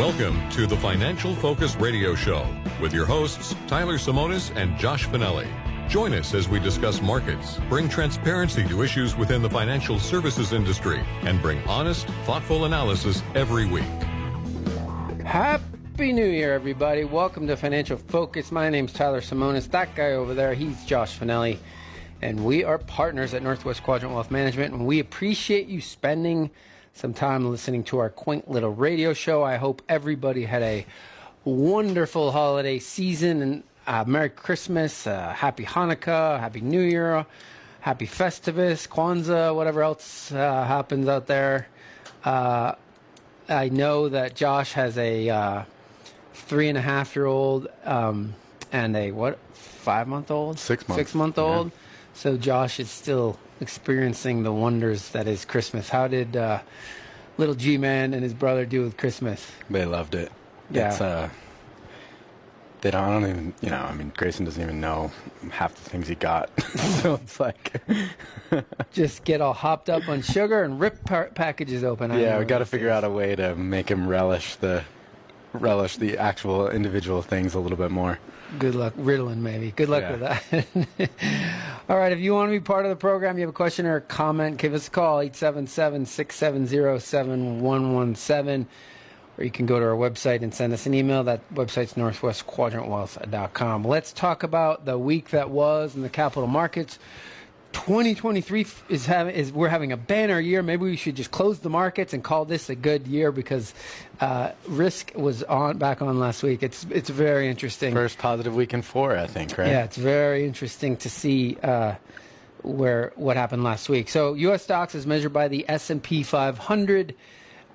Welcome to the Financial Focus Radio Show with your hosts, Tyler Simonis and Josh Finelli. Join us as we discuss markets, bring transparency to issues within the financial services industry, and bring honest, thoughtful analysis every week. Happy New Year, everybody. Welcome to Financial Focus. My name's Tyler Simonis. That guy over there, he's Josh Finelli. And we are partners at Northwest Quadrant Wealth Management, and we appreciate you spending some time listening to our quaint little radio show. I hope everybody had a wonderful holiday season and uh, Merry Christmas, uh, Happy Hanukkah, Happy New Year, Happy Festivus, Kwanzaa, whatever else uh, happens out there. Uh, I know that Josh has a uh, three and a half year old um, and a what five month old, six month, six month old. Yeah. So Josh is still experiencing the wonders that is Christmas. How did uh, little G Man and his brother do with Christmas? They loved it. Yeah. It's, uh, they don't, I don't even, you know, I mean, Grayson doesn't even know half the things he got. so it's like. Just get all hopped up on sugar and rip par- packages open. yeah, we got to figure out a way to make him relish the relish the actual individual things a little bit more. Good luck, Ritalin maybe. Good luck yeah. with that. All right, if you want to be part of the program, you have a question or a comment, give us a call, 877 670 7117. Or you can go to our website and send us an email. That website's northwestquadrantwealth.com. Let's talk about the week that was in the capital markets. 2023 is having is we're having a banner year. Maybe we should just close the markets and call this a good year because uh, risk was on back on last week. It's it's very interesting. First positive week in four, I think. Right? Yeah, it's very interesting to see uh, where what happened last week. So U.S. stocks, as measured by the S and P 500.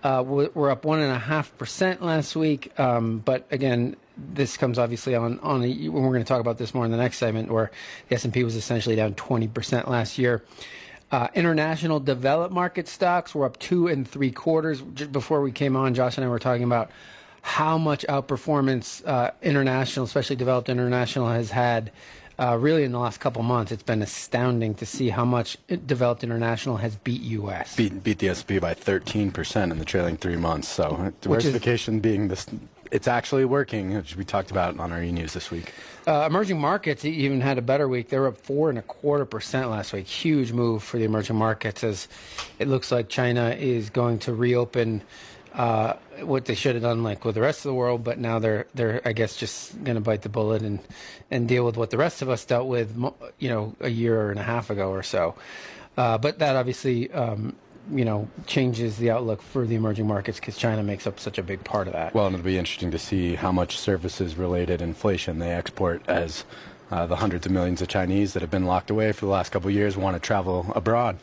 Uh, we're up one and a half percent last week, um, but again, this comes obviously on on a, when we're going to talk about this more in the next segment, where the S and P was essentially down 20 percent last year. Uh, international developed market stocks were up two and three quarters. Just before we came on, Josh and I were talking about how much outperformance uh, international, especially developed international, has had. Uh, really, in the last couple months, it's been astounding to see how much developed international has beat U.S. Beat, beat the S&P by 13 percent in the trailing three months. So diversification is, being this it's actually working, which we talked about on our e-news this week. Uh, emerging markets even had a better week. They were up four and a quarter percent last week. Huge move for the emerging markets as it looks like China is going to reopen uh, what they should have done, like with the rest of the world. But now they're they're I guess just going to bite the bullet and and deal with what the rest of us dealt with, you know, a year and a half ago or so. Uh, but that obviously um, you know changes the outlook for the emerging markets because China makes up such a big part of that. Well, and it'll be interesting to see how much services-related inflation they export as uh, the hundreds of millions of Chinese that have been locked away for the last couple of years want to travel abroad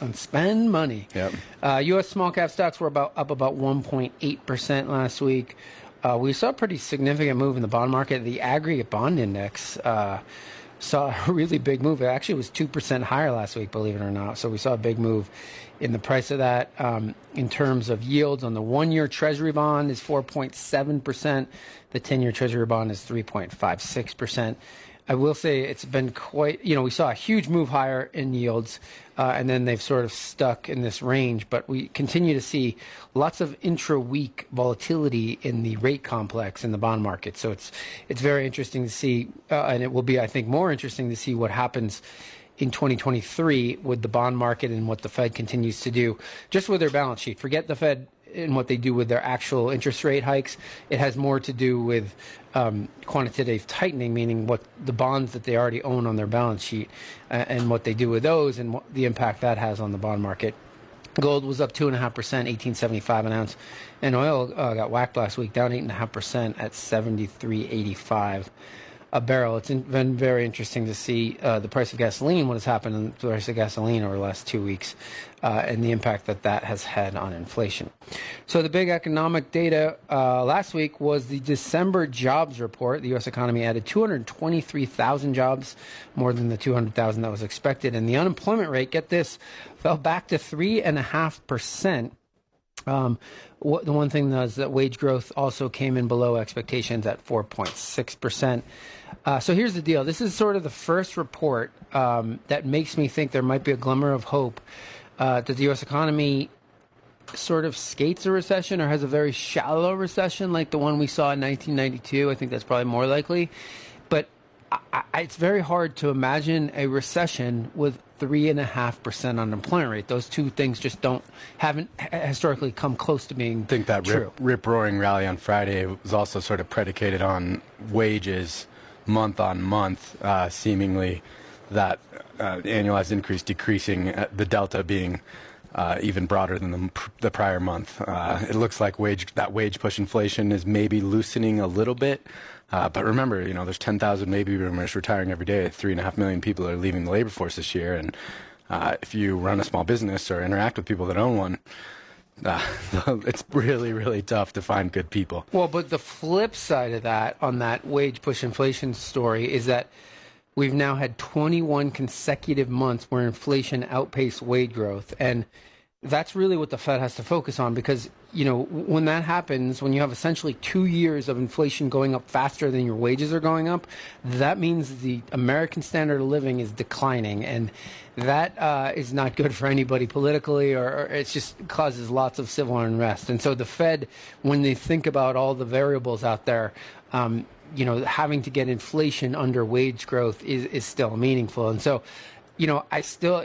and spend money. Yep. Uh, U.S. small cap stocks were about up about 1.8 percent last week. Uh, we saw a pretty significant move in the bond market. The aggregate bond index uh, saw a really big move. It actually was 2% higher last week, believe it or not. So we saw a big move in the price of that. Um, in terms of yields on the one year Treasury bond is 4.7%, the 10 year Treasury bond is 3.56%. I will say it's been quite, you know, we saw a huge move higher in yields, uh, and then they've sort of stuck in this range. But we continue to see lots of intra-week volatility in the rate complex in the bond market. So it's it's very interesting to see, uh, and it will be, I think, more interesting to see what happens in 2023 with the bond market and what the Fed continues to do, just with their balance sheet. Forget the Fed and what they do with their actual interest rate hikes. It has more to do with um, quantitative tightening, meaning what the bonds that they already own on their balance sheet uh, and what they do with those and what, the impact that has on the bond market. Gold was up two and a half percent, eighteen seventy five an ounce, and oil uh, got whacked last week, down eight and a half percent at seventy three eighty five a barrel. It's been very interesting to see uh, the price of gasoline, what has happened in the price of gasoline over the last two weeks, uh, and the impact that that has had on inflation. So, the big economic data uh, last week was the December jobs report. The U.S. economy added 223,000 jobs, more than the 200,000 that was expected. And the unemployment rate, get this, fell back to 3.5%. Um, what, the one thing is that wage growth also came in below expectations at 4.6 percent. Uh, so here's the deal. This is sort of the first report um, that makes me think there might be a glimmer of hope uh, that the U.S. economy sort of skates a recession or has a very shallow recession like the one we saw in 1992. I think that's probably more likely. But I, I, it's very hard to imagine a recession with three and a half percent unemployment rate. Those two things just don't haven't historically come close to being. I think that rip, rip roaring rally on Friday was also sort of predicated on wages month on month, uh, seemingly that uh, annualized increase decreasing, uh, the delta being uh, even broader than the, the prior month. Uh, it looks like wage that wage push inflation is maybe loosening a little bit. Uh, but remember, you know, there's 10,000 baby boomers retiring every day. Three and a half million people are leaving the labor force this year. And if you run a small business or interact with people that own one, uh, it's really, really tough to find good people. Well, but the flip side of that, on that wage push inflation story, is that we've now had 21 consecutive months where inflation outpaced wage growth. And that's really what the Fed has to focus on because, you know, when that happens, when you have essentially two years of inflation going up faster than your wages are going up, that means the American standard of living is declining. And that uh, is not good for anybody politically, or, or it just causes lots of civil unrest. And so the Fed, when they think about all the variables out there, um, you know, having to get inflation under wage growth is, is still meaningful. And so, you know, I still,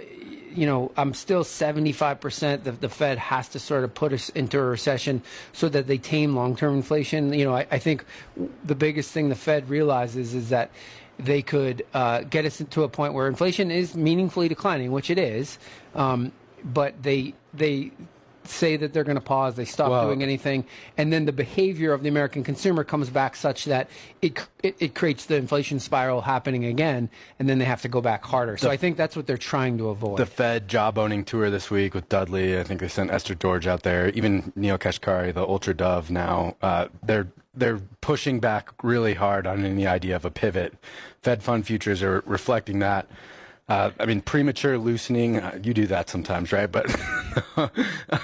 you know, I'm still 75% that the Fed has to sort of put us into a recession so that they tame long term inflation. You know, I, I, think the biggest thing the Fed realizes is that they could uh, get us to a point where inflation is meaningfully declining, which it is, um, but they they say that they're going to pause, they stop well, doing anything, and then the behavior of the American consumer comes back such that it, it, it creates the inflation spiral happening again, and then they have to go back harder. So the, I think that's what they're trying to avoid. The Fed jawboning tour this week with Dudley, I think they sent Esther George out there, even Neel Kashkari, the ultra dove now, uh, they're they're pushing back really hard on any idea of a pivot. Fed fund futures are reflecting that. Uh, I mean, premature loosening, uh, you do that sometimes, right? But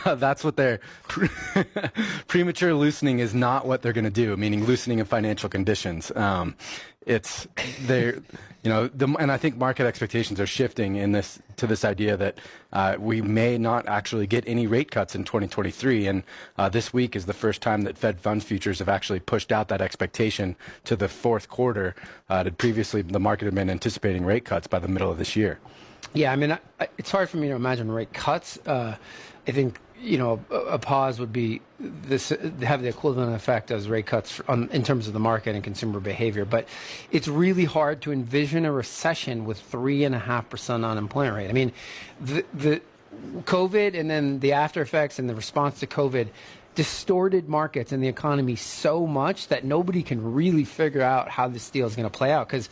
that's what they're. premature loosening is not what they're going to do, meaning loosening of financial conditions. Um, it's they're you know the, and I think market expectations are shifting in this to this idea that uh, we may not actually get any rate cuts in 2023 and uh, this week is the first time that Fed funds futures have actually pushed out that expectation to the fourth quarter uh, previously the market had been anticipating rate cuts by the middle of this year. Yeah, I mean I, it's hard for me to imagine rate cuts. Uh, I think you know, a, a, pause would be this have the equivalent effect as rate cuts on, in terms of the market and consumer behavior. But it's really hard to envision a recession with three and a half percent unemployment rate. I mean, the the COVID and then the after effects and the response to COVID distorted markets and the economy so much that nobody can really figure out how this deal is going to play out because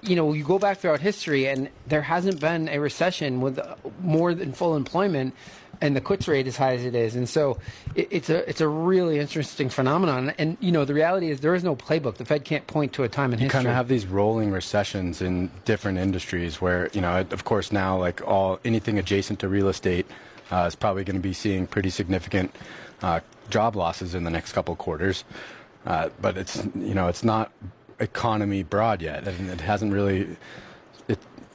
you know, you go back throughout history, and there hasn't been a recession with more than full employment and the quits rate as high as it is. And so it, it's a it's a really interesting phenomenon. And you know, the reality is there is no playbook. The Fed can't point to a time in you history. You kind of have these rolling recessions in different industries where you know, of course, now like all anything adjacent to real estate uh, is probably going to be seeing pretty significant uh, job losses in the next couple quarters. Uh, but it's you know it's not economy broad yet, and it hasn't really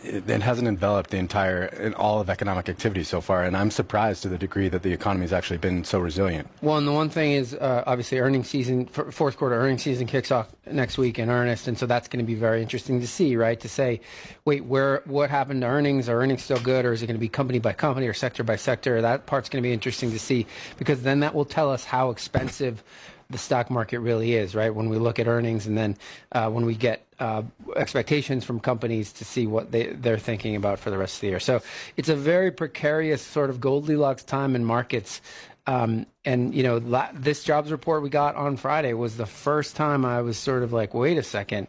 it, it, hasn't enveloped the entire in all of economic activity so far, and I'm surprised to the degree that the economy has actually been so resilient. Well, and the one thing is uh, obviously earnings season, fourth quarter earnings season kicks off next week in earnest, and so that's going to be very interesting to see, right? To say, wait, where what happened to earnings? Are earnings still good, or is it going to be company by company or sector by sector? That part's going to be interesting to see because then that will tell us how expensive the stock market really is, right? When we look at earnings and then uh, when we get uh, expectations from companies to see what they, they're thinking about for the rest of the year. So it's a very precarious sort of Goldilocks time in markets. Um, and you know, la- this jobs report we got on Friday was the first time I was sort of like, wait a second,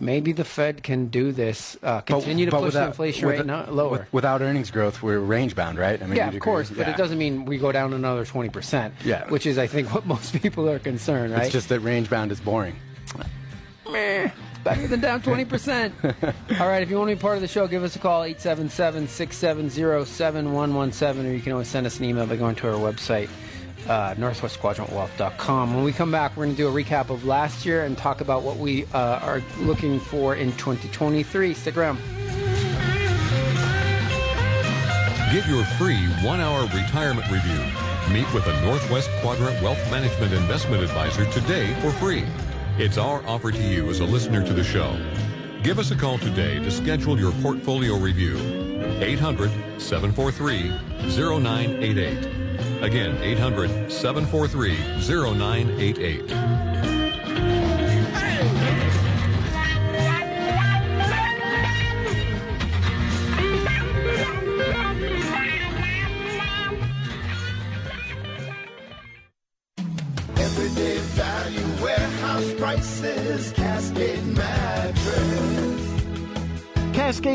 maybe the Fed can do this, uh, continue But- to but push the without- inflation rate no- lower. with- without earnings growth, we're range bound, right? I mean, yeah, of course, agree? but it doesn't mean we go down another twenty percent. Yeah. which is I think what most people are concerned, right? It's just that range bound is boring. Meh, better than down 20%. All right, if you want to be part of the show, give us a call, 877-670-7117, or you can always send us an email by going to our website, uh, northwestquadrantwealth.com. When we come back, we're going to do a recap of last year and talk about what we uh, are looking for in 2023. Stick around. Get your free one-hour retirement review. Meet with a Northwest Quadrant Wealth Management Investment Advisor today for free. It's our offer to you as a listener to the show. Give us a call today to schedule your portfolio review. 800-743-0988. Again, 800-743-0988.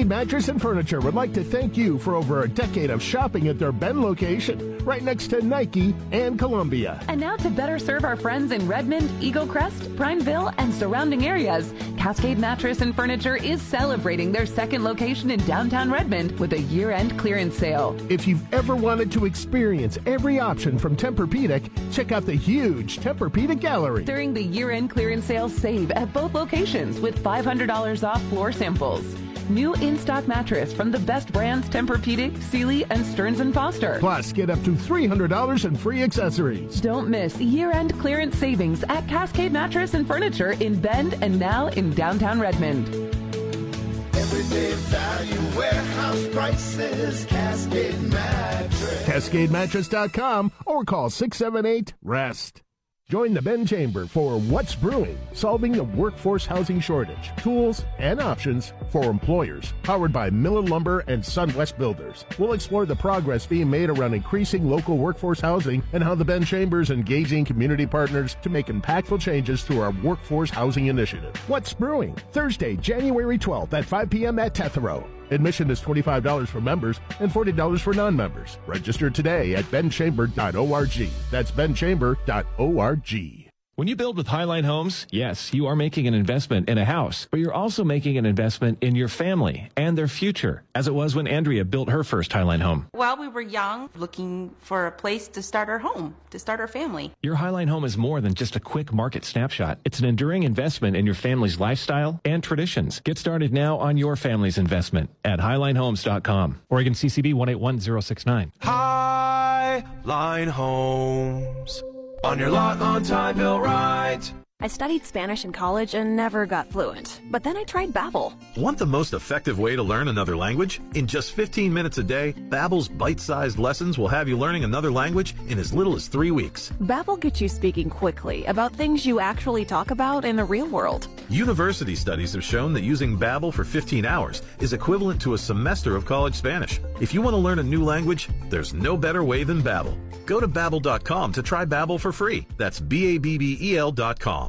Mattress and Furniture would like to thank you for over a decade of shopping at their Bend location, right next to Nike and Columbia. And now to better serve our friends in Redmond, Eagle Crest, Prineville, and surrounding areas, Cascade Mattress and Furniture is celebrating their second location in downtown Redmond with a year-end clearance sale. If you've ever wanted to experience every option from Tempur-Pedic, check out the huge Tempur-Pedic gallery. During the year-end clearance sale, save at both locations with $500 off floor samples. New in-stock mattress from the best brands Tempur-Pedic, Sealy, and Stearns & Foster. Plus, get up to $300 in free accessories. Don't miss year-end clearance savings at Cascade Mattress and Furniture in Bend and now in downtown Redmond. Everyday value warehouse prices, Cascade Mattress. CascadeMattress.com or call 678-REST. Join the Bend Chamber for What's Brewing, solving the workforce housing shortage, tools and options for employers, powered by Miller Lumber and SunWest Builders. We'll explore the progress being made around increasing local workforce housing and how the Bend Chamber is engaging community partners to make impactful changes through our workforce housing initiative. What's Brewing? Thursday, January 12th at 5 p.m. at Tetherow. Admission is $25 for members and $40 for non-members. Register today at bendchamber.org. That's bendchamber.org. When you build with Highline Homes, yes, you are making an investment in a house, but you're also making an investment in your family and their future, as it was when Andrea built her first Highline home. While we were young, looking for a place to start our home, to start our family. Your Highline home is more than just a quick market snapshot. It's an enduring investment in your family's lifestyle and traditions. Get started now on your family's investment at HighlineHomes.com. Oregon CCB 181069. Highline Homes. On your lot, on time, built right. I studied Spanish in college and never got fluent. But then I tried Babbel. Want the most effective way to learn another language? In just 15 minutes a day, Babbel's bite-sized lessons will have you learning another language in as little as 3 weeks. Babbel gets you speaking quickly about things you actually talk about in the real world. University studies have shown that using Babbel for 15 hours is equivalent to a semester of college Spanish. If you want to learn a new language, there's no better way than Babbel. Go to babbel.com to try Babbel for free. That's B A B B E L.com.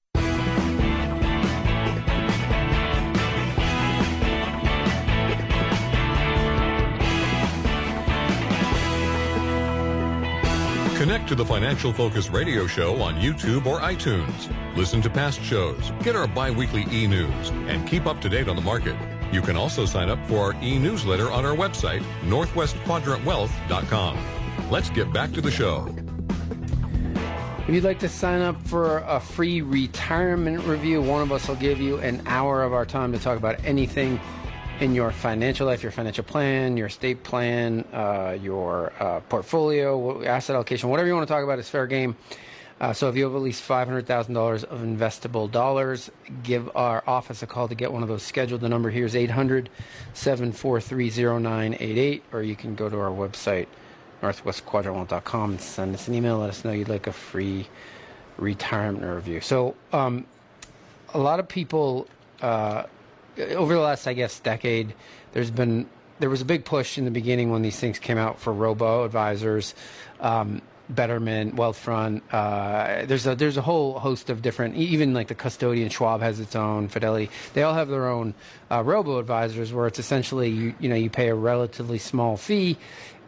Connect to the Financial Focus radio show on YouTube or iTunes. Listen to past shows, get our bi-weekly e-news, and keep up to date on the market. You can also sign up for our e-newsletter on our website, northwestquadrantwealth.com. Let's get back to the show. If you'd like to sign up for a free retirement review, one of us will give you an hour of our time to talk about anything in your financial life, your financial plan, your estate plan, uh, your uh, portfolio, asset allocation, whatever you want to talk about is fair game. Uh, so if you have at least $500,000 of investable dollars, give our office a call to get one of those scheduled. The number here is 800 743 0988, or you can go to our website, northwestquadrant.com, and send us an email. Let us know you'd like a free retirement review. So um, a lot of people uh, over the last, I guess, decade, there's been there was a big push in the beginning when these things came out for robo advisors. Um, Betterment, Wealthfront. Uh, there's a there's a whole host of different. Even like the custodian, Schwab has its own. Fidelity, they all have their own uh, robo advisors, where it's essentially you you know you pay a relatively small fee,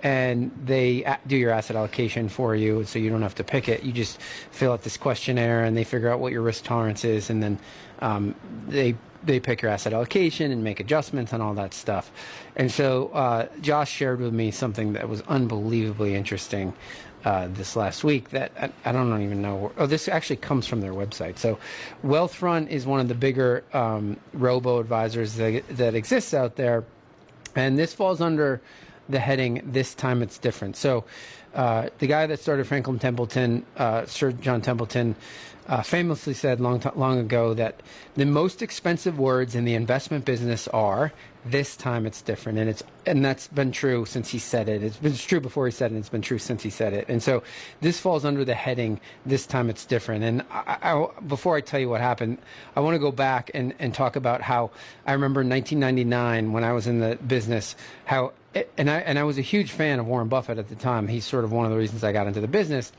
and they do your asset allocation for you, so you don't have to pick it. You just fill out this questionnaire, and they figure out what your risk tolerance is, and then um, they they pick your asset allocation and make adjustments and all that stuff. And so uh, Josh shared with me something that was unbelievably interesting uh, this last week that I, I, don't even know. Oh, this actually comes from their website. So, Wealthfront is one of the bigger um, robo advisors that, that exists out there, and this falls under the heading "This time it's different." So, uh, the guy that started Franklin Templeton, uh, Sir John Templeton, uh, famously said long t- long ago that the most expensive words in the investment business are this time it's different and it's and that's been true since he said it it's been true before he said it it's been true since he said it and so this falls under the heading this time it's different and I, I, before i tell you what happened i want to go back and, and talk about how i remember in 1999 when i was in the business how and I and I was a huge fan of Warren Buffett at the time. He's sort of one of the reasons I got into the business.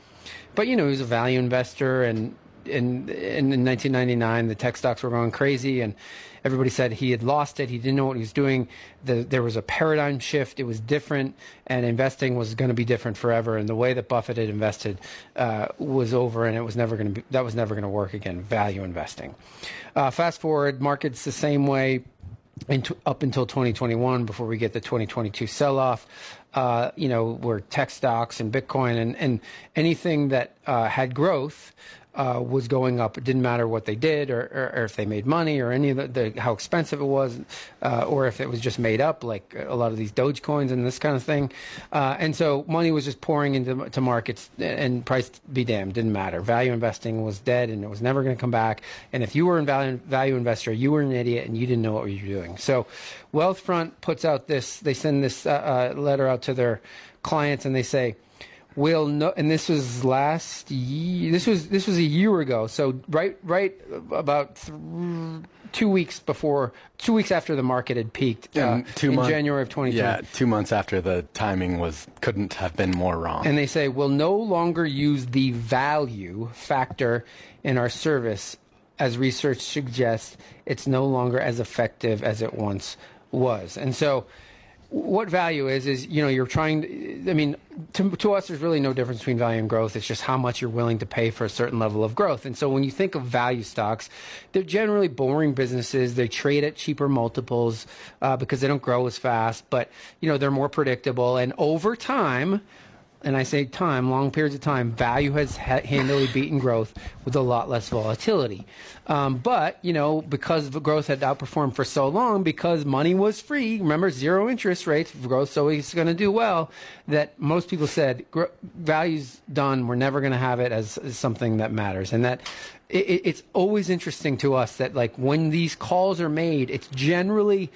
But you know, he was a value investor, and in, in, in 1999, the tech stocks were going crazy, and everybody said he had lost it. He didn't know what he was doing. The, there was a paradigm shift. It was different, and investing was going to be different forever. And the way that Buffett had invested uh, was over, and it was never going to be. That was never going to work again. Value investing. Uh, fast forward, markets the same way. Into, up until 2021, before we get the 2022 sell-off, uh, you know, were tech stocks and Bitcoin and, and anything that uh, had growth uh, was going up. It didn't matter what they did or, or, or if they made money or any of the, the how expensive it was uh, or if it was just made up like a lot of these Dogecoins and this kind of thing. Uh, and so money was just pouring into to markets and price be damned didn't matter. Value investing was dead and it was never going to come back. And if you were a value, value investor, you were an idiot and you didn't know what you were doing. So Wealthfront puts out this, they send this uh, uh, letter out to their clients and they say, will know and this was last year this was this was a year ago. So right right about th- two weeks before two weeks after the market had peaked uh, two in month, january of 2020 yeah two months after the timing was couldn't have been more wrong. And they say we'll no longer use the value factor in our service as research suggests it's no longer as effective as it once was. And so what value is is you know you're trying to, i mean to, to us there's really no difference between value and growth. It's just how much you're willing to pay for a certain level of growth. And so when you think of value stocks they're generally boring businesses. They trade at cheaper multiples uh, because they don't grow as fast but you know they're more predictable. And over time and I say time, long periods of time, value has ha- handily beaten growth with a lot less volatility. Um, but, you know, because growth had outperformed for so long, because money was free, remember zero interest rates, growth's always going to do well, that most people said, value's done, we're never going to have it as, as, something that matters. And that it, it's always interesting to us that, like, when these calls are made, it's generally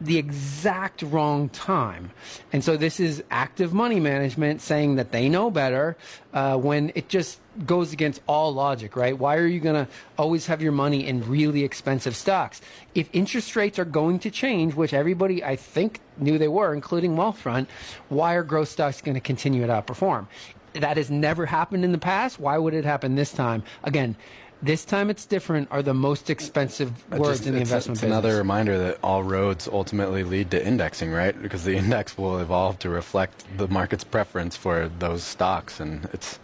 the exact wrong time. And so this is active money management saying that they know better uh, when it just goes against all logic, right? Why are you going to always have your money in really expensive stocks? If interest rates are going to change, which everybody I think knew they were, including Wealthfront, why are growth stocks going to continue to outperform? That has never happened in the past. Why would it happen this time? Again, this time it's different are the most expensive words just, in the it's, investment it's business. another reminder that all roads ultimately lead to indexing, right? Because the index will evolve to reflect the market's preference for those stocks, and it's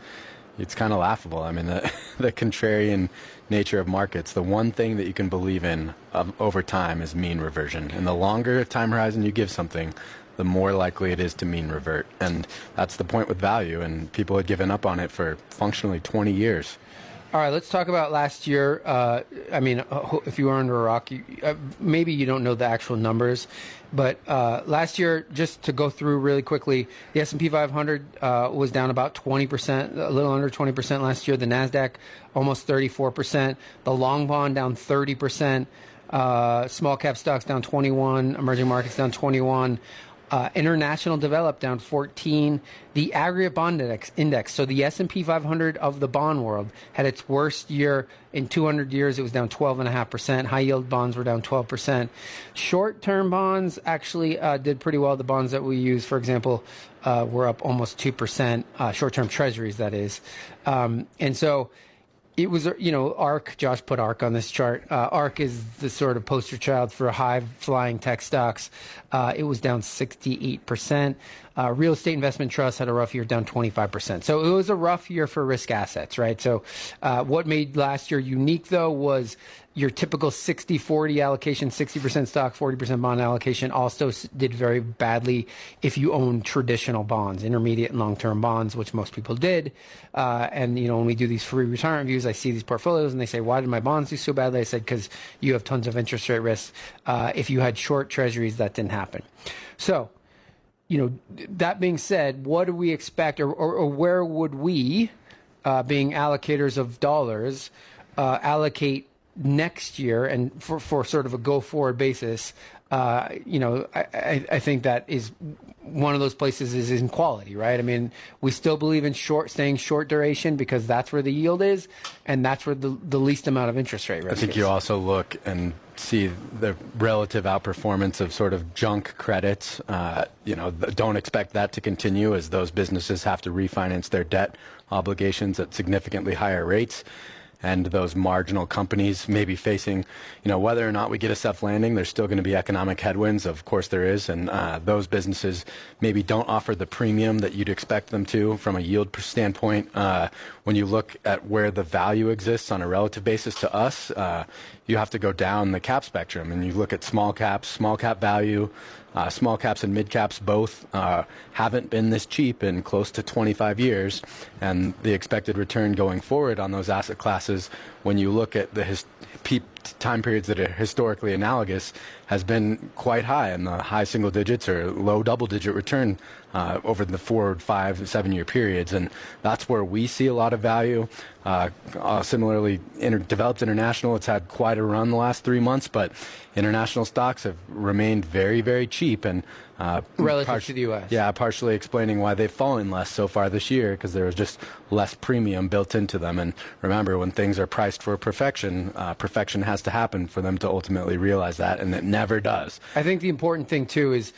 it's kind of laughable. I mean, the the contrarian nature of markets. The one thing that you can believe in um, over time is mean reversion, and the longer time horizon you give something, the more likely it is to mean revert. And that's the point with value. And people had given up on it for functionally 20 years. All right, let's talk about last year. Uh, I mean, uh, if you were under a rock, you, uh, maybe you don't know the actual numbers, but uh, last year, just to go through really quickly, the S&P 500 uh, was down about 20%, a little under 20% last year. The Nasdaq almost 34%. The long bond down 30%. Uh, small cap stocks down 21. Emerging markets down 21. Uh, international developed down 14. The aggregate bond index, index, so the S&P 500 of the bond world, had its worst year in 200 years. It was down 12.5%. High yield bonds were down 12%. Short term bonds actually uh, did pretty well. The bonds that we use, for example, uh, were up almost 2%. Uh, short term treasuries, that is. Um, and so it was you know ARK josh put ARK on this chart. Uh, ARK is the sort of poster child for high flying tech stocks. Uh, it was down 68% uh, real estate investment trust had a rough year down 25% so it was a rough year for risk assets right? So uh, what made last year unique though was your typical 60 40 allocation 60% stock 40% bond allocation also did very badly if you own traditional bonds intermediate and long-term bonds which most people did. Uh, and you know when we do these free retirement views i see these portfolios and they say why did my bonds do so badly? I said because you have tons of interest rate risk uh, if you had short treasuries that didn't happen. So you know that being said what do we expect or, or, or where would we uh, being allocators of dollars uh, allocate next year and for, for sort of a go forward basis, uh, you know, I, I, I, think that is one of those places is in quality, right? I mean, we still believe in short, staying short duration because that's where the yield is, and that's where the, the least amount of interest rate risk. I think is. you also look and see the relative outperformance of sort of junk credits. Uh, you know, don't expect that to continue as those businesses have to refinance their debt obligations at significantly higher rates and those marginal companies may be facing, you know, whether or not we get a soft landing, there's still going to be economic headwinds. Of course, there is, and uh, those businesses maybe don't offer the premium that you'd expect them to from a yield standpoint. Uh, when you look at where the value exists on a relative basis to us, uh, you have to go down the cap spectrum, and you look at small caps, small cap value. Uh, small caps and mid caps both uh, haven't been this cheap in close to 25 years, and the expected return going forward on those asset classes, when you look at the his, time periods that are historically analogous, has been quite high in the high single digits or low double digit return uh, over the four, five, seven year periods. And that's where we see a lot of value. Uh, uh, similarly, inter- developed international, it's had quite a run the last three months, but international stocks have remained very, very cheap. And uh, relative to the U.S. Yeah, partially explaining why they've fallen less so far this year because there was just less premium built into them. And remember, when things are priced for perfection, uh, perfection has to happen for them to ultimately realize that, and it never does. I think the important thing too is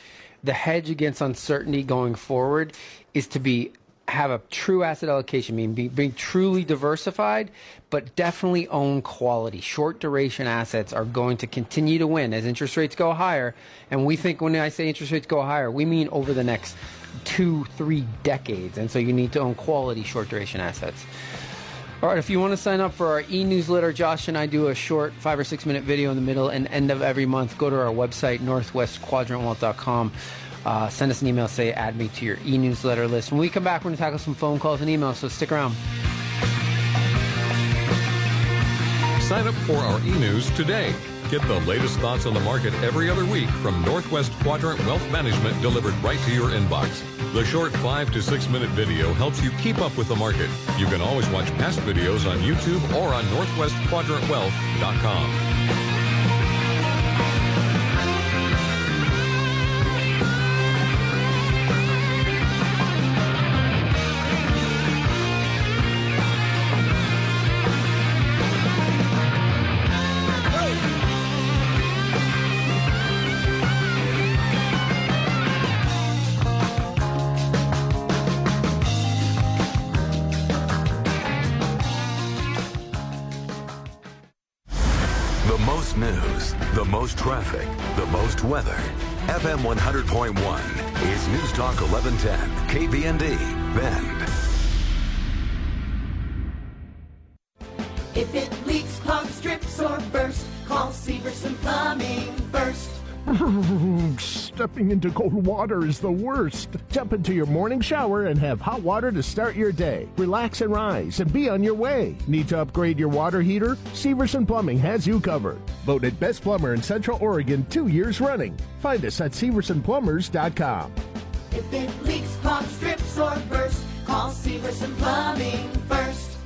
the hedge against uncertainty going forward is to be have a true asset allocation, mean be, being truly diversified, but definitely own quality. Short duration assets are going to continue to win as interest rates go higher. And we think when I say interest rates go higher, we mean over the next two, three decades. And so you need to own quality short duration assets. All right, if you want to sign up for our e newsletter, Josh and I do a short five or six minute video in the middle and end of every month. Go to our website, northwestquadrantwealth.com. Uh, send us an email, say add me to your e newsletter list. When we come back, we're going to tackle some phone calls and emails, so stick around. Sign up for our e news today. Get the latest thoughts on the market every other week from Northwest Quadrant Wealth Management delivered right to your inbox. The short five to six minute video helps you keep up with the market. You can always watch past videos on YouTube or on NorthwestQuadrantWealth.com. 1010 KBND Bend. If it leaks, clogs, drips, or bursts, call Severson Plumbing first. Stepping into cold water is the worst. Jump into your morning shower and have hot water to start your day. Relax and rise and be on your way. Need to upgrade your water heater? Severson Plumbing has you covered. Voted Best Plumber in Central Oregon two years running. Find us at seversonplumbers.com. If it leaks, clogs, strips, or bursts, call Severson Plumbing first.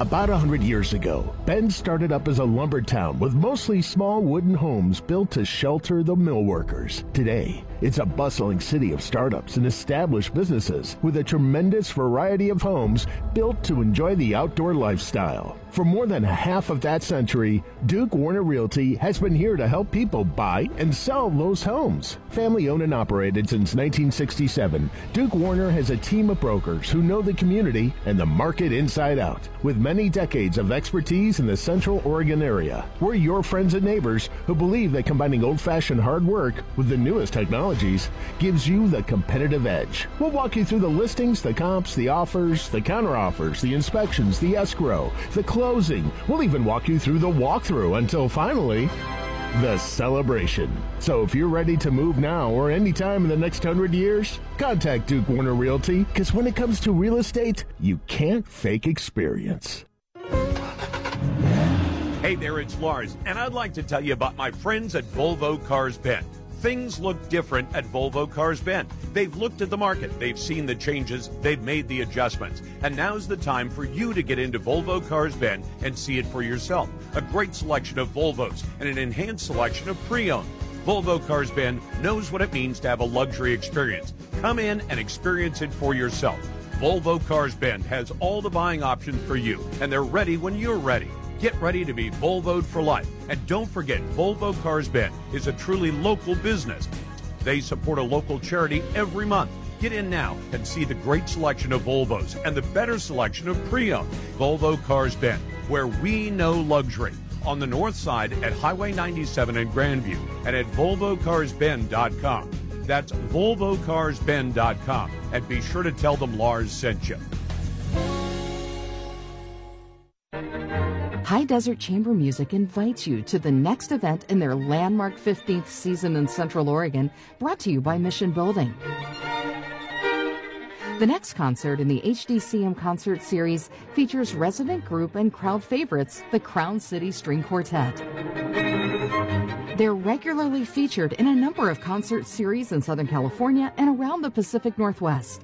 About a hundred years ago, Bend started up as a lumber town with mostly small wooden homes built to shelter the mill workers. Today, it's a bustling city of startups and established businesses with a tremendous variety of homes built to enjoy the outdoor lifestyle. For more than half of that century, Duke Warner Realty has been here to help people buy and sell those homes. Family owned and operated since 1967, Duke Warner has a team of brokers who know the community and the market inside out. With many decades of expertise in the Central Oregon area, we're your friends and neighbors who believe that combining old fashioned hard work with the newest technologies gives you the competitive edge. We'll walk you through the listings, the comps, the offers, the counteroffers, the inspections, the escrow, the closing. We'll even walk you through the walkthrough until finally the celebration. So if you're ready to move now or anytime in the next hundred years, contact Duke Warner Realty because when it comes to real estate, you can't fake experience. Hey there, it's Lars, and I'd like to tell you about my friends at Volvo Cars Bend. Things look different at Volvo Cars Bend. They've looked at the market, they've seen the changes, they've made the adjustments, and now's the time for you to get into Volvo Cars Bend and see it for yourself. A great selection of Volvos and an enhanced selection of pre owned. Volvo Cars Bend knows what it means to have a luxury experience. Come in and experience it for yourself. Volvo Cars Bend has all the buying options for you, and they're ready when you're ready. Get ready to be Volvoed for life. And don't forget, Volvo Cars Bend is a truly local business. They support a local charity every month. Get in now and see the great selection of Volvos and the better selection of pre-owned. Volvo Cars Bend, where we know luxury. On the north side at Highway 97 in Grandview and at VolvoCarsBend.com. That's VolvoCarsBend.com. And be sure to tell them Lars sent you. High Desert Chamber Music invites you to the next event in their landmark 15th season in Central Oregon, brought to you by Mission Building. The next concert in the HDCM concert series features resident group and crowd favorites, the Crown City String Quartet. They're regularly featured in a number of concert series in Southern California and around the Pacific Northwest.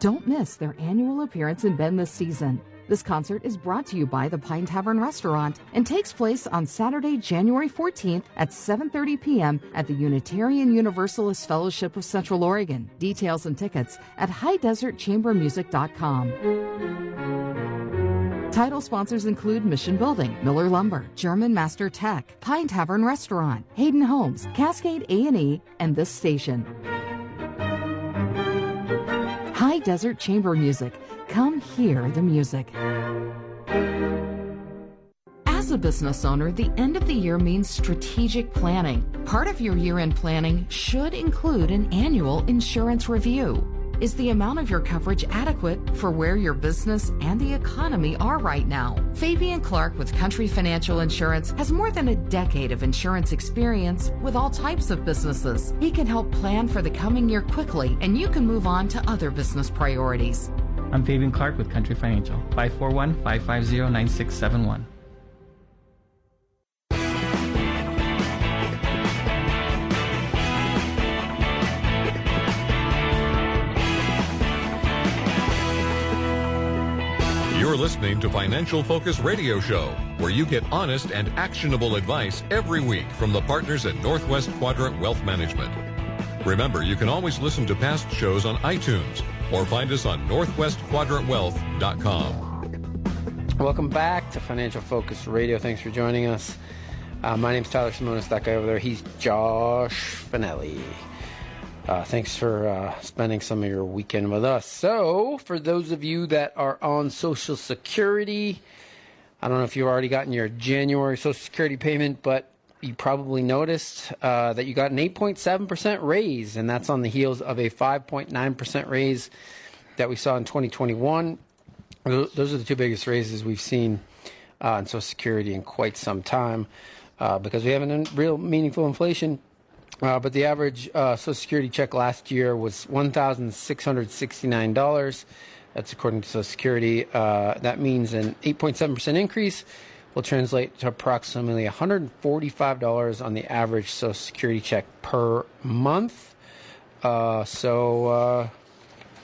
Don't miss their annual appearance in Bend this season. This concert is brought to you by the Pine Tavern Restaurant and takes place on Saturday, January 14th at 7:30 p.m. at the Unitarian Universalist Fellowship of Central Oregon. Details and tickets at highdesertchambermusic.com. Title sponsors include Mission Building, Miller Lumber, German Master Tech, Pine Tavern Restaurant, Hayden Homes, Cascade A&E, and this station. High Desert Chamber Music. Come hear the music. As a business owner, the end of the year means strategic planning. Part of your year end planning should include an annual insurance review. Is the amount of your coverage adequate for where your business and the economy are right now? Fabian Clark with Country Financial Insurance has more than a decade of insurance experience with all types of businesses. He can help plan for the coming year quickly, and you can move on to other business priorities. I'm Fabian Clark with Country Financial, 541 550 9671. You're listening to Financial Focus Radio Show, where you get honest and actionable advice every week from the partners at Northwest Quadrant Wealth Management. Remember, you can always listen to past shows on iTunes or find us on northwestquadrantwealth.com. Welcome back to Financial Focus Radio. Thanks for joining us. Uh, my name's Tyler Simonis. That guy over there, he's Josh Finelli. Uh, thanks for uh, spending some of your weekend with us. So, for those of you that are on Social Security, I don't know if you've already gotten your January Social Security payment, but you probably noticed uh, that you got an 8.7% raise, and that's on the heels of a 5.9% raise that we saw in 2021. Those are the two biggest raises we've seen uh, in Social Security in quite some time. uh, because we haven't real meaningful inflation. Uh, but the average uh, Social Security check last year was one thousand six hundred sixty-nine dollars. That's according to Social Security. Uh, that means an 8.7 percent increase will translate to approximately $145 on the average Social Security check per month. Uh, so uh,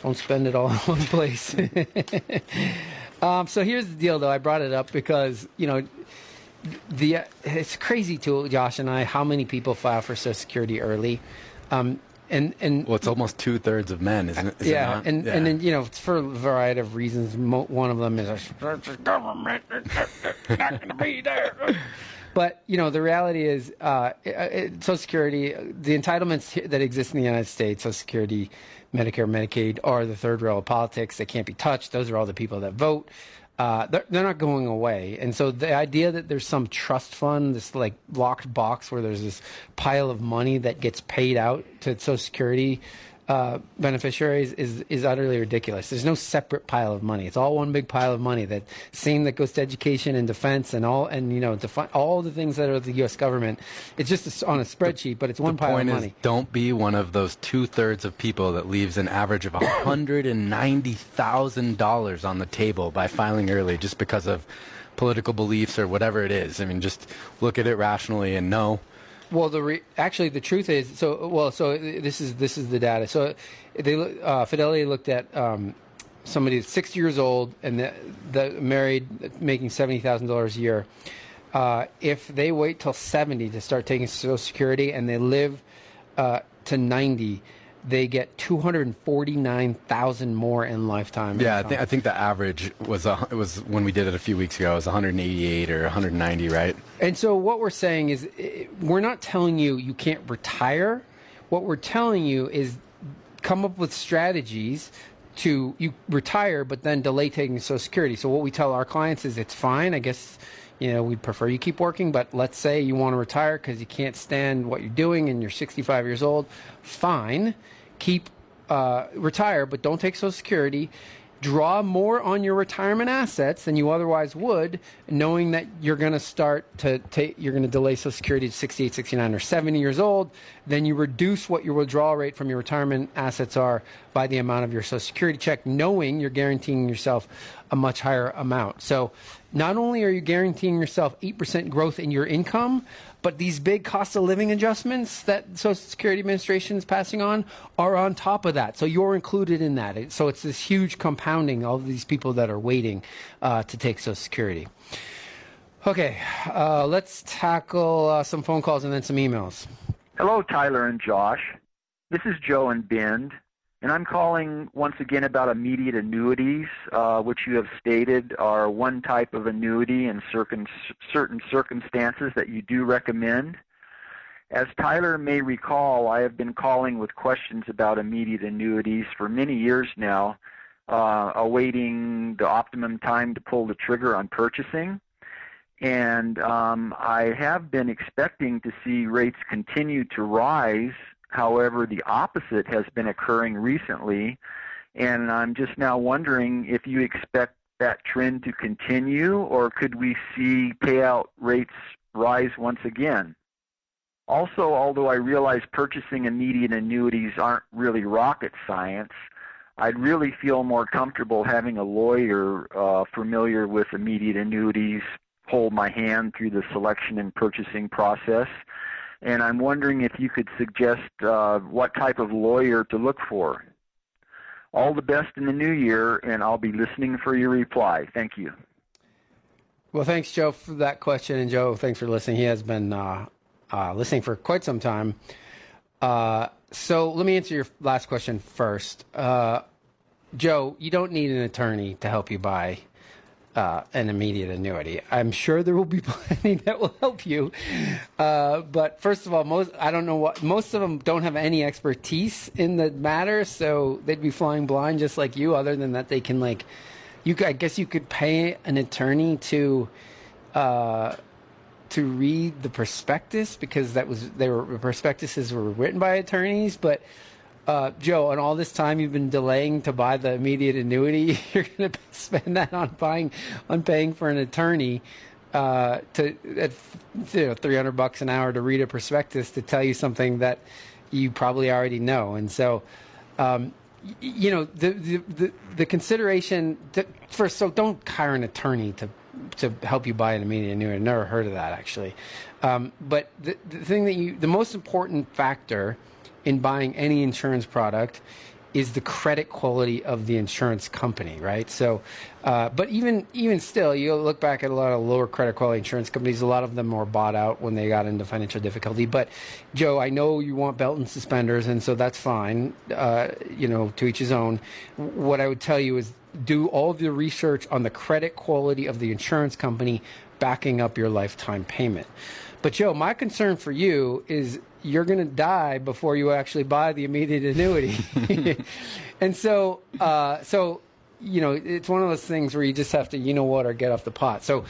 don't spend it all in one place. um, so here's the deal, though. I brought it up because you know the it's crazy to Josh and I how many people file for Social Security early. Um, and and well, it's almost two thirds of men, isn't it? Is yeah, it and yeah. and then you know it's for a variety of reasons. Mo- one of them is a government not going to be there. But you know the reality is, uh, it, it, Social Security, the entitlements that exist in the United States, Social Security, Medicare, Medicaid, are the third rail of politics. They can't be touched. Those are all the people that vote. Uh, they're, they're not going away. And so the idea that there's some trust fund, this like locked box where there's this pile of money that gets paid out to Social Security uh, beneficiaries is is utterly ridiculous. There's no separate pile of money. It's all one big pile of money. That same that goes to education and defense and all and you know defi- all the things that are the U.S. government. It's just on a spreadsheet, but it's one the pile point of is, money. don't be one of those two thirds of people that leaves an average of hundred and ninety thousand dollars on the table by filing early, just because of political beliefs or whatever it is. I mean, just look at it rationally and know. Well, the re- actually the truth is so. Well, so this is this is the data. So they uh, Fidelity looked at um, somebody that's 60 years old and the, the married, making seventy thousand dollars a year. Uh, if they wait till 70 to start taking Social Security and they live uh, to 90, they get 249,000 more in lifetime. Yeah, I think I think the average was a, it was when we did it a few weeks ago. It was 188 or 190, right? And so what we're saying is we're not telling you you can't retire. What we're telling you is come up with strategies to you retire but then delay taking social security. So what we tell our clients is it's fine. I guess you know we'd prefer you keep working, but let's say you want to retire because you can't stand what you're doing and you're 65 years old. Fine, keep uh, retire, but don't take social security draw more on your retirement assets than you otherwise would, knowing that you're going to start to take, you're going to delay Social Security to 68, 69, or 70 years old. Then you reduce what your withdrawal rate from your retirement assets are by the amount of your Social Security check, knowing you're guaranteeing yourself a much higher amount. So not only are you guaranteeing yourself 8% growth in your income, but these big cost of living adjustments that Social Security Administration is passing on are on top of that. So you're included in that. So it's this huge compounding of these people that are waiting uh, to take Social Security. Okay, uh, let's tackle uh, some phone calls and then some emails. Hello, Tyler and Josh. This is Joe and Bend, and I'm calling once again about immediate annuities, uh, which you have stated are one type of annuity in certain, certain circumstances that you do recommend. As Tyler may recall, I have been calling with questions about immediate annuities for many years now, uh, awaiting the optimum time to pull the trigger on purchasing and um, I have been expecting to see rates continue to rise. However, the opposite has been occurring recently, and I'm just now wondering if you expect that trend to continue, or could we see payout rates rise once again? Also, although I realize purchasing immediate annuities aren't really rocket science, I'd really feel more comfortable having a lawyer uh, familiar with immediate annuities hold my hand through the selection and purchasing process. And I'm wondering if you could suggest uh, what type of lawyer to look for. All the best in the new year, and I'll be listening for your reply. Thank you. Well, thanks, Joe, for that question. And Joe, thanks for listening. He has been uh, uh, listening for quite some time. Uh, so let me answer your last question first. Uh, Joe, you don't need an attorney to help you buy uh, an immediate annuity. I'm sure there will be plenty that will help you. Uh, but first of all, most I don't know what most of them don't have any expertise in the matter, so they'd be flying blind just like you. Other than that, they can like you. I guess you could pay an attorney to. Uh, to read the prospectus because that was they were prospectuses were written by attorneys, but uh, Joe, on all this time you've been delaying to buy the immediate annuity, you're going to spend that on buying, on paying for an attorney. uh, to at you know 300 bucks an hour to read a prospectus to tell you something that you probably already know. And so, um, you know, the the the, the consideration to, first. So don't hire an attorney to to help you buy an immediate annuity. I've never heard of that actually. Um, but the, the thing that you, the most important factor in buying any insurance product is the credit quality of the insurance company, right? So, uh, but even even still, you look back at a lot of lower credit quality insurance companies. A lot of them were bought out when they got into financial difficulty. But Joe, I know you want belt and suspenders, and so that's fine. Uh, you know, to each his own. What I would tell you is do all of the research on the credit quality of the insurance company backing up your lifetime payment. But Joe, my concern for you is you're going to die before you actually buy the immediate annuity. and so, uh, so you know, it's one of those things where you just have to, you know what, or get off the pot. So,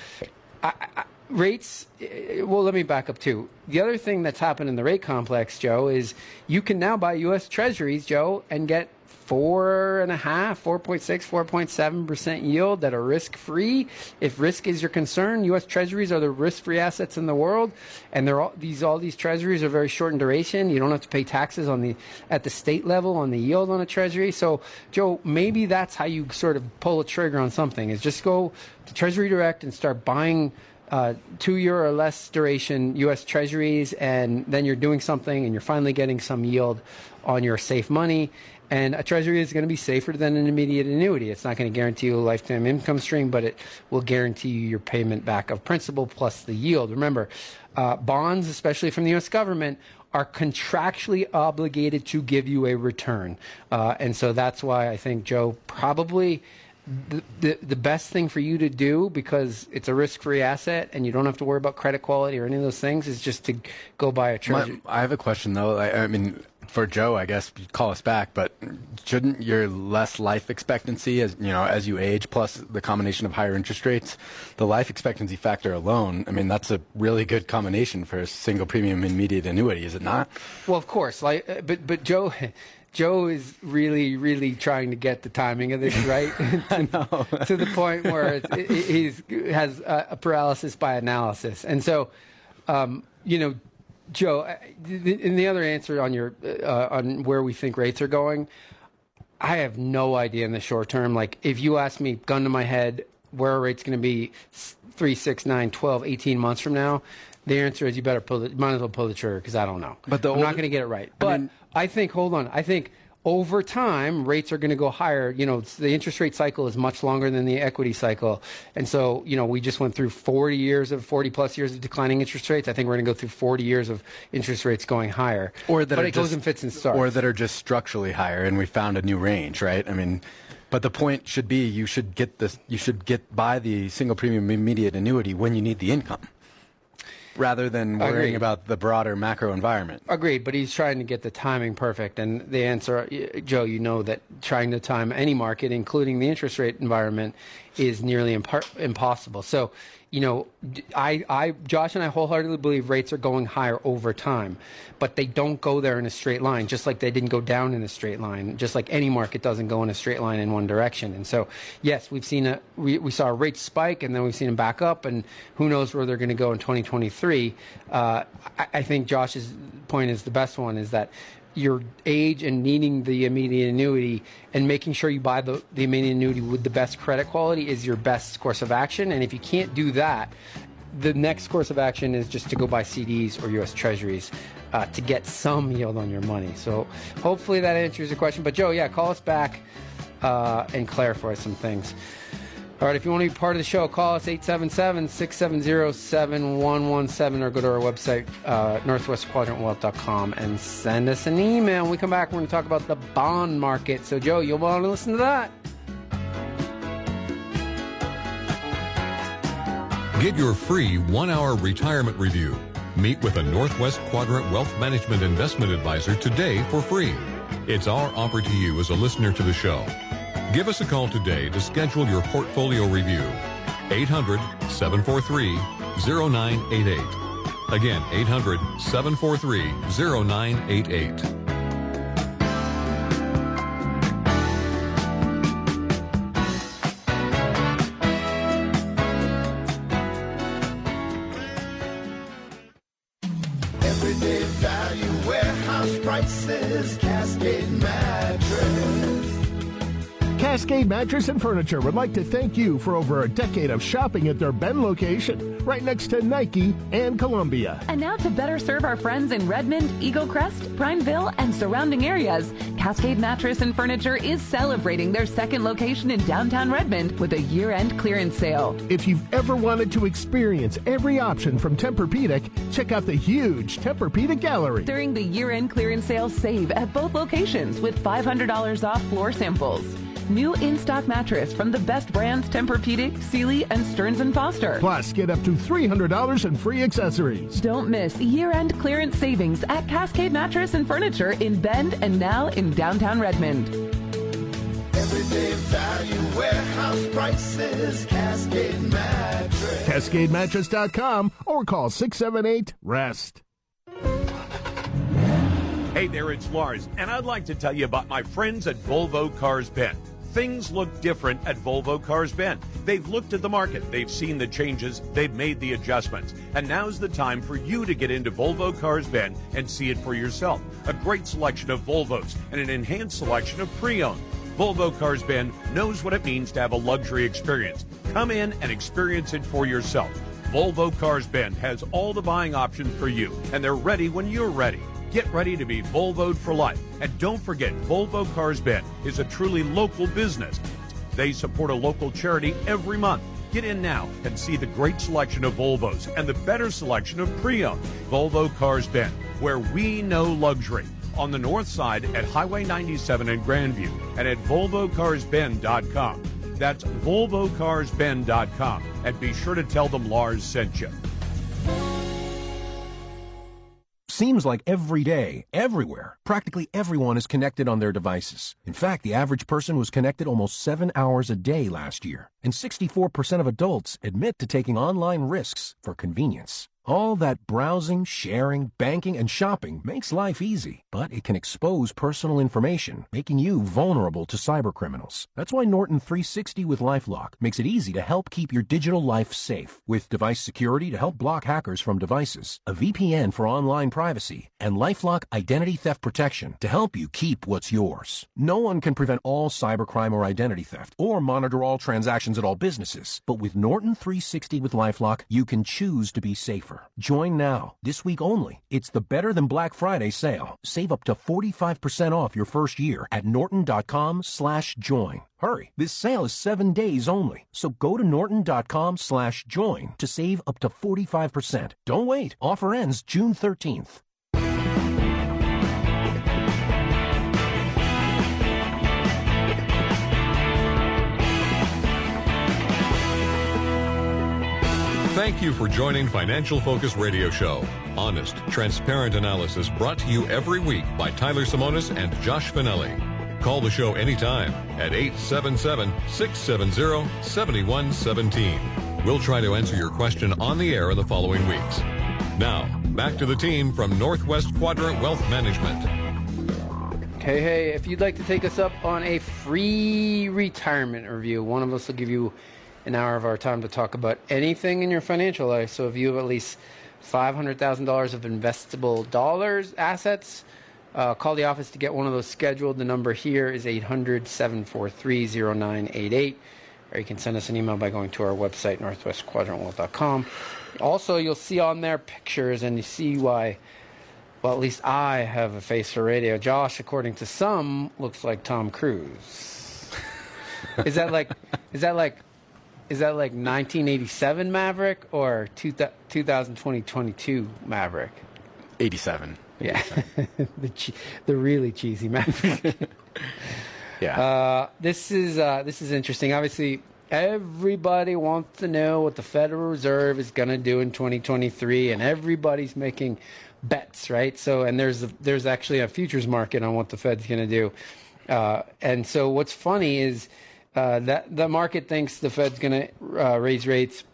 I, I, rates. eh, Well, let me back up too. The other thing that's happened in the rate complex, Joe, is you can now buy U.S. Treasuries, Joe, and get four and a half, 4.6, 4.7 percent yield that are risk free. If risk is your concern, U.S. Treasuries are the risk free assets in the world, and they're all these all these Treasuries are very short in duration. You don't have to pay taxes on the at the state level on the yield on a Treasury. So, Joe, maybe that's how you sort of pull a trigger on something. Is just go to Treasury Direct and start buying uh, two year or less duration U.S. Treasuries, and then you're doing something, and you're finally getting some yield on your safe money. And a Treasury is going to be safer than an immediate annuity. It's not going to guarantee you a lifetime income stream, but it will guarantee you your payment back of principal plus the yield. Remember, uh, bonds, especially from the U.S. government, are contractually obligated to give you a return. Uh, and so that's why I think, Joe, probably the, the, the best thing for you to do because it's a risk free asset and you don't have to worry about credit quality or any of those things is just to go buy a My, treasury. I have a question though. I, I mean, for Joe, I guess you call us back. But shouldn't your less life expectancy, as you know, as you age, plus the combination of higher interest rates, the life expectancy factor alone? I mean, that's a really good combination for a single premium immediate annuity, is it not? Well, of course, like, uh, but but Joe, Joe is really really trying to get the timing of this right to, to the point where it's, it, he's has a, a paralysis by analysis, and so, um, you know, Joe, uh, the- other answer on your uh, on where we think rates are going, I have no idea in the short term. Like, if you ask me, gun to my head, where are rates going to be s- three, six, nine, 12, 18 months from now? The answer is you better pull the, might as well pull the trigger because I don't know. But the I'm not going to get it right. But I think, hold on, I think over time rates are going to go higher. You know, the interest rate cycle is much longer than the equity cycle, and so you know we just went through 40 years of 40 plus years of declining interest rates. I think we're going to go through 40 years of interest rates going higher. Or that but are it goes just- in fits and starts. or that are just structurally higher, and we found a new range, right? I mean, but the point should be you should get this, you should get buy the single premium immediate annuity when you need the income, rather than worrying Agreed. about the broader macro environment. Agreed, but he's trying to get the timing perfect. And the answer, Joe, you know that trying to time any market, including the interest rate environment, is nearly impar- impossible. So, you know, I, I, Josh and I wholeheartedly believe rates are going higher over time, but they don't go there in a straight line, just like they didn't go down in a straight line, just like any market doesn't go in a straight line in one direction. And so, yes, we've seen a, we, we saw a rate spike and then we've seen them back up, and who knows where they're going to go in 2023. Uh, I, I think Josh's point is the best one is that your age and needing the immediate annuity and making sure you buy the, the immediate annuity with the best credit quality is your best course of action. And if you can't do that, the next course of action is just to go buy CDs or U.S. Treasuries uh, to get some yield on your money. So hopefully that answers your question. But Joe, yeah, call us back uh, and clarify some things. All right, if you want to be part of the show, call us 877 670 7117 or go to our website, uh, northwestquadrantwealth.com, and send us an email. When we come back, we're going to talk about the bond market. So, Joe, you'll want to listen to that. Get your free one hour retirement review. Meet with a Northwest Quadrant Wealth Management Investment Advisor today for free. It's our offer to you as a listener to the show. Give us a call today to schedule your portfolio review. 800 743 0988. Again, 800 743 0988. Everyday value warehouse prices, Cascade Max. Cascade Mattress and Furniture would like to thank you for over a decade of shopping at their Bend location, right next to Nike and Columbia. And now to better serve our friends in Redmond, Eagle Crest, Prineville, and surrounding areas, Cascade Mattress and Furniture is celebrating their second location in downtown Redmond with a year-end clearance sale. If you've ever wanted to experience every option from Tempur-Pedic, check out the huge Tempur-Pedic gallery. During the year-end clearance sale, save at both locations with $500 off floor samples. New in-stock mattress from the best brands Tempur-Pedic, Sealy, and Stearns & Foster. Plus, get up to $300 in free accessories. Don't miss year-end clearance savings at Cascade Mattress and Furniture in Bend and now in downtown Redmond. Everyday value warehouse prices, Cascade Mattress. CascadeMattress.com or call 678-REST. Hey there, it's Lars, and I'd like to tell you about my friends at Volvo Cars Bend. Things look different at Volvo Cars Bend. They've looked at the market, they've seen the changes, they've made the adjustments, and now's the time for you to get into Volvo Cars Bend and see it for yourself. A great selection of Volvos and an enhanced selection of pre-owned. Volvo Cars Bend knows what it means to have a luxury experience. Come in and experience it for yourself. Volvo Cars Bend has all the buying options for you, and they're ready when you're ready. Get ready to be Volvoed for life. And don't forget, Volvo Cars Bend is a truly local business. They support a local charity every month. Get in now and see the great selection of Volvos and the better selection of pre-owned. Volvo Cars Bend, where we know luxury. On the north side at Highway 97 in Grandview and at VolvoCarsBend.com. That's VolvoCarsBend.com. And be sure to tell them Lars sent you. Seems like every day, everywhere, practically everyone is connected on their devices. In fact, the average person was connected almost seven hours a day last year, and 64% of adults admit to taking online risks for convenience. All that browsing, sharing, banking, and shopping makes life easy, but it can expose personal information, making you vulnerable to cybercriminals. That's why Norton 360 with LifeLock makes it easy to help keep your digital life safe, with device security to help block hackers from devices, a VPN for online privacy, and LifeLock identity theft protection to help you keep what's yours. No one can prevent all cybercrime or identity theft, or monitor all transactions at all businesses, but with Norton 360 with LifeLock, you can choose to be safer. Join now, this week only. It's the Better Than Black Friday sale. Save up to 45% off your first year at norton.com slash join. Hurry, this sale is seven days only. So go to norton.com slash join to save up to 45%. Don't wait. Offer ends June 13th. Thank you for joining Financial Focus Radio Show. Honest, transparent analysis brought to you every week by Tyler Simonis and Josh Finelli. Call the show anytime at 877-670-7117. We'll try to answer your question on the air in the following weeks. Now, back to the team from Northwest Quadrant Wealth Management. Hey, hey, if you'd like to take us up on a free retirement review, one of us will give you an hour of our time to talk about anything in your financial life. So if you have at least $500,000 of investable dollars assets, uh, call the office to get one of those scheduled. The number here is 800 743 0988. Or you can send us an email by going to our website, northwestquadrantwealth.com. Also, you'll see on there pictures and you see why, well, at least I have a face for radio. Josh, according to some, looks like Tom Cruise. is that like, is that like is that like 1987 Maverick or 2020 22 Maverick? 87. Yeah, the che- the really cheesy Maverick. yeah. Uh, this is uh, this is interesting. Obviously, everybody wants to know what the Federal Reserve is going to do in 2023, and everybody's making bets, right? So, and there's a, there's actually a futures market on what the Fed's going to do. Uh, and so, what's funny is uh, that the market thinks the Fed's going to uh, raise rates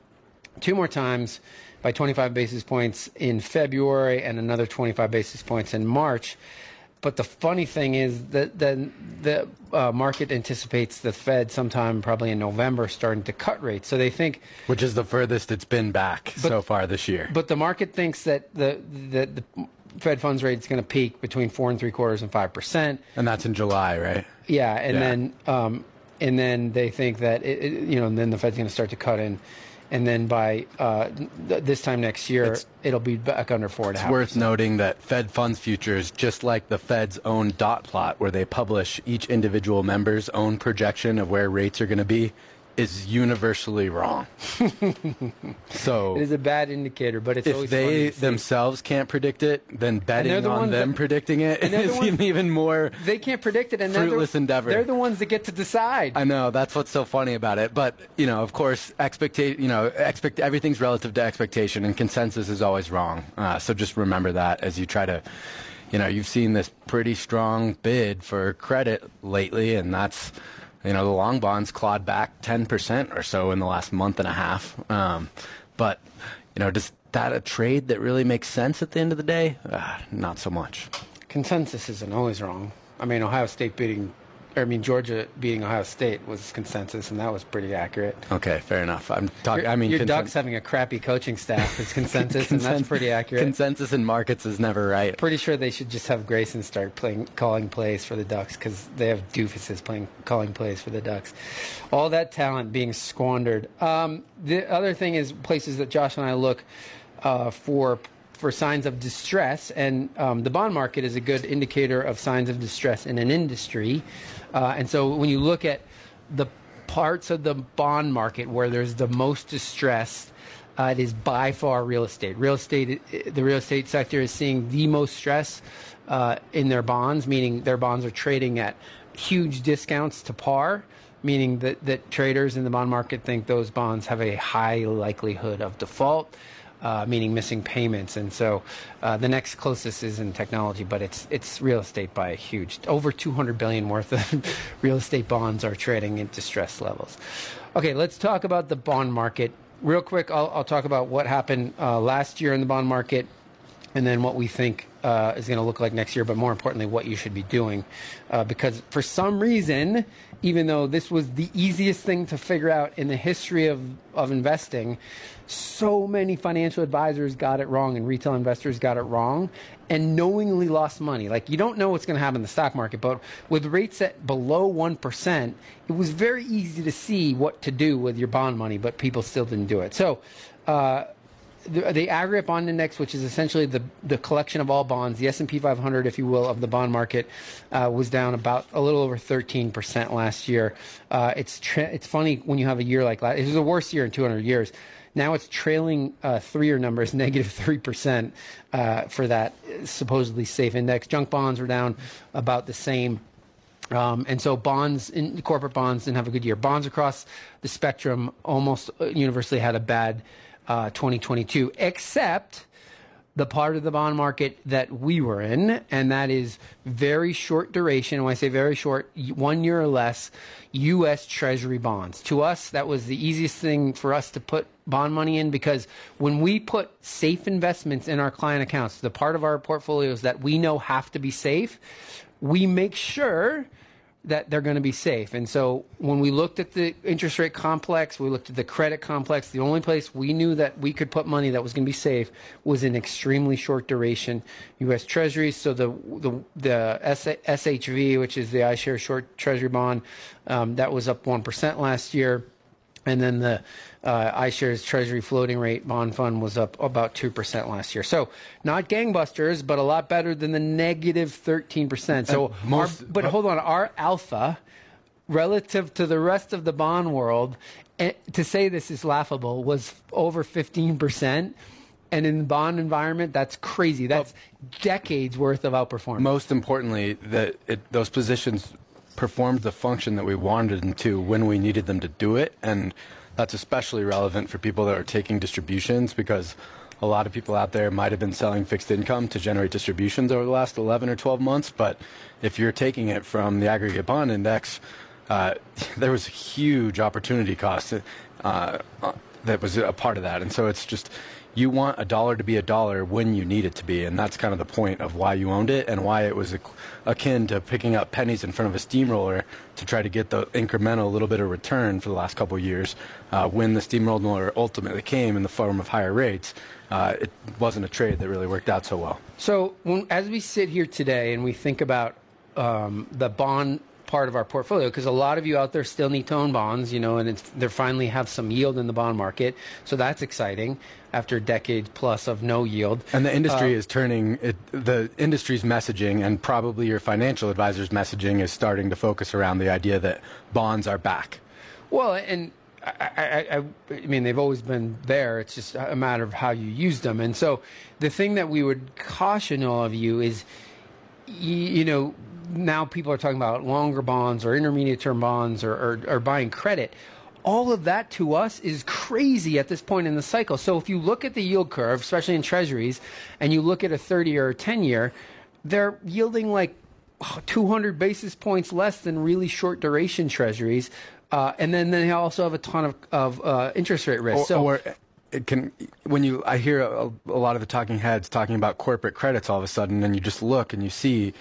two more times by 25 basis points in February and another 25 basis points in March. but the funny thing is that then the uh, market anticipates the Fed sometime probably in November starting to cut rates. So they think, which is the furthest it's been back But- so far this year. but the market thinks that the the, the Fed funds rate is going to peak between four and three quarters and five percent. and that's in July, right? Yeah, and Yeah. then um, and then they think that it, it, you know, and then the Fed's going to start to cut in, and then by uh, th- this time next year, it'll be back under four and a It's half. worth noting that Fed funds futures, just like the Fed's own dot plot, where they publish each individual member's own projection of where rates are going to be, is universally wrong. so It is a bad indicator, but it's if always they funny to see. themselves can't predict it, then they're betting the on them that- predicting it they're the ones- even more they can't predict it, and they're fruitless endeavor. They're the ones that get to decide. I know that's what's so funny about it, but you know, of course, expecta- you know, expect everything's relative to expectation, and consensus is always wrong. Uh, so just remember that as you try to, you know, you've seen this pretty strong bid for credit lately, and that's, you know, the long bonds clawed back ten percent or so in the last month and a half. Um, but you know, does that a trade that really makes sense at the end of the day? Uh, not so much. Consensus isn't always wrong. I mean, Ohio State beating, I mean, Georgia beating Ohio State was consensus, and that was pretty accurate. Okay, fair enough. I'm talking. I mean, your consen- Ducks having a crappy coaching staff is consensus, and that's pretty accurate. Consensus in markets is never right. Pretty sure they should just have Grayson start playing, calling plays for the Ducks because they have doofuses playing, calling plays for the Ducks. All that talent being squandered. Um, the other thing is places that Josh and I look uh, for for signs of distress, and um, the bond market is a good indicator of signs of distress in an industry. Uh, and so when you look at the parts of the bond market where there's the most distress, uh, it is by far real estate. Real estate, the real estate sector is seeing the most stress uh, in their bonds, meaning their bonds are trading at huge discounts to par, meaning that, that traders in the bond market think those bonds have a high likelihood of default. Uh, meaning missing payments, and so uh, the next closest is in technology, but it's it's real estate by a huge over 200 billion worth of real estate bonds are trading at distress levels. Okay, let's talk about the bond market real quick. I'll, I'll talk about what happened uh, last year in the bond market, and then what we think uh, is going to look like next year, but more importantly, what you should be doing. Uh, because for some reason, even though this was the easiest thing to figure out in the history of, of investing, so many financial advisors got it wrong and retail investors got it wrong and knowingly lost money. Like, you don't know what's going to happen in the stock market, but with rates at below 1%, it was very easy to see what to do with your bond money, but people still didn't do it. So, uh, the, the aggregate bond index, which is essentially the, the collection of all bonds, the S&P 500, if you will, of the bond market, uh, was down about a little over 13% last year. Uh, it's it's funny when you have a year like last. It was the worst year in 200 years. Now it's trailing uh, three-year numbers, negative three percent uh, for that supposedly safe index. Junk bonds were down about the same. Um, and so bonds, in, corporate bonds, didn't have a good year. Bonds across the spectrum almost uh, universally had a bad uh, 2022, except the part of the bond market that we were in, and that is very short duration. When I say very short, one year or less, U.S. Treasury bonds. To us, that was the easiest thing for us to put bond money in because when we put safe investments in our client accounts, the part of our portfolios that we know have to be safe, we make sure that they're going to be safe. And so when we looked at the interest rate complex, we looked at the credit complex, the only place we knew that we could put money that was going to be safe was in extremely short duration US Treasuries. So the the the SHV, which is the iShares short treasury bond, um, that was up 1% last year. And then the uh, iShares Treasury floating rate bond fund was up about 2% last year. So not gangbusters, but a lot better than the negative 13%. So, most- our, but hold on, our alpha relative to the rest of the bond world, eh, to say this is laughable, was over 15%. And in the bond environment, that's crazy. That's decades worth of outperformance. Most importantly, that it, those positions performed the function that we wanted them to when we needed them to do it, and that's especially relevant for people that are taking distributions because a lot of people out there might have been selling fixed income to generate distributions over the last 11 or 12 months, but if you're taking it from the aggregate bond index, uh, there was a huge opportunity cost. Uh, that was a part of that. And so it's just you want a dollar to be a dollar when you need it to be, and that's kind of the point of why you owned it and why it was akin to picking up pennies in front of a steamroller to try to get the incremental little bit of return for the last couple of years. Uh, when the steamroller ultimately came in the form of higher rates, uh, it wasn't a trade that really worked out so well. So when, as we sit here today and we think about um, the bond part of our portfolio because a lot of you out there still need to own bonds, you know, and they finally have some yield in the bond market. So that's exciting after decades plus of no yield. And the industry uh, is turning, it, the industry's messaging and probably your financial advisor's messaging is starting to focus around the idea that bonds are back. Well, and I, I, I, I, mean, they've always been there. It's just a matter of how you use them. And so, the thing that we would caution all of you is, you, you know, now people are talking about longer bonds or intermediate term bonds or, or, or buying credit. All of that to us is crazy at this point in the cycle. So if you look at the yield curve, especially in treasuries, and you look at a thirty-year or a 10 year, they're yielding like 200 basis points less than really short duration treasuries. Uh, and then they also have a ton of, of uh, interest rate risk. Or, so, or it can when you I hear a, a, lot of the talking heads talking about corporate credits all of a sudden, and you just look and you see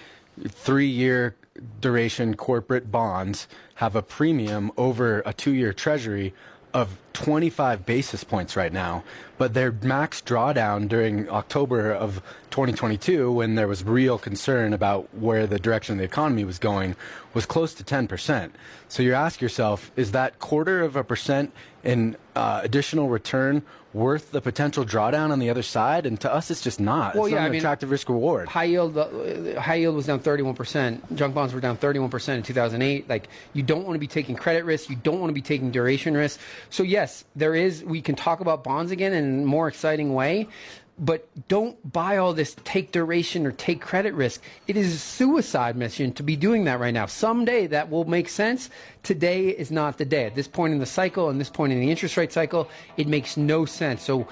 three year duration corporate bonds have a premium over a two year treasury of 25 basis points right now, but their max drawdown during October of 2022, when there was real concern about where the direction of the economy was going, was close to 10%. So you ask yourself, is that quarter of a percent in uh, additional return worth the potential drawdown on the other side? And to us, it's just not. Well, it's yeah, not an I mean, attractive risk reward. High yield, uh, high yield was down 31%. Junk bonds were down 31% in 2008. Like you don't want to be taking credit risk. You don't want to be taking duration risk. So yes, there is. We can talk about bonds again in a more exciting way but don't buy all this take duration or take credit risk. It is a suicide mission to be doing that right now. Someday that will make sense. Today is not the day. At this point in the cycle and this point in the interest rate cycle, it makes no sense. So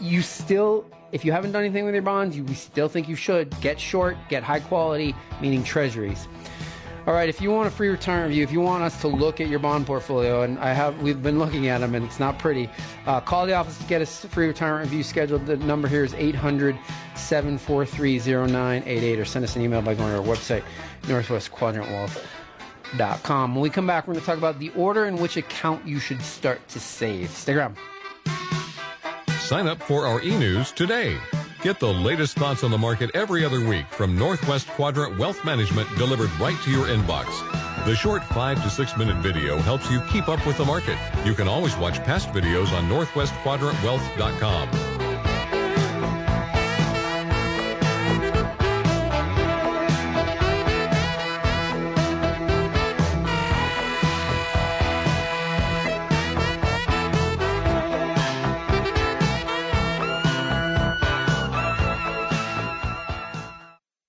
you still, if you haven't done anything with your bonds, you still think you should get short, get high quality, meaning treasuries. All right, if you want a free return review, if you want us to look at your bond portfolio, and I have, we've been looking at them, and it's not pretty. Uh, call the office to get a free retirement review scheduled. The number here is 800 743 0988, or send us an email by going to our website, northwestquadrantwealth.com. When we come back, we're going to talk about the order in which account you should start to save. Stay around. Sign up for our e news today. Get the latest thoughts on the market every other week from Northwest Quadrant Wealth Management delivered right to your inbox. The short five to six minute video helps you keep up with the market. You can always watch past videos on northwestquadrantwealth.com.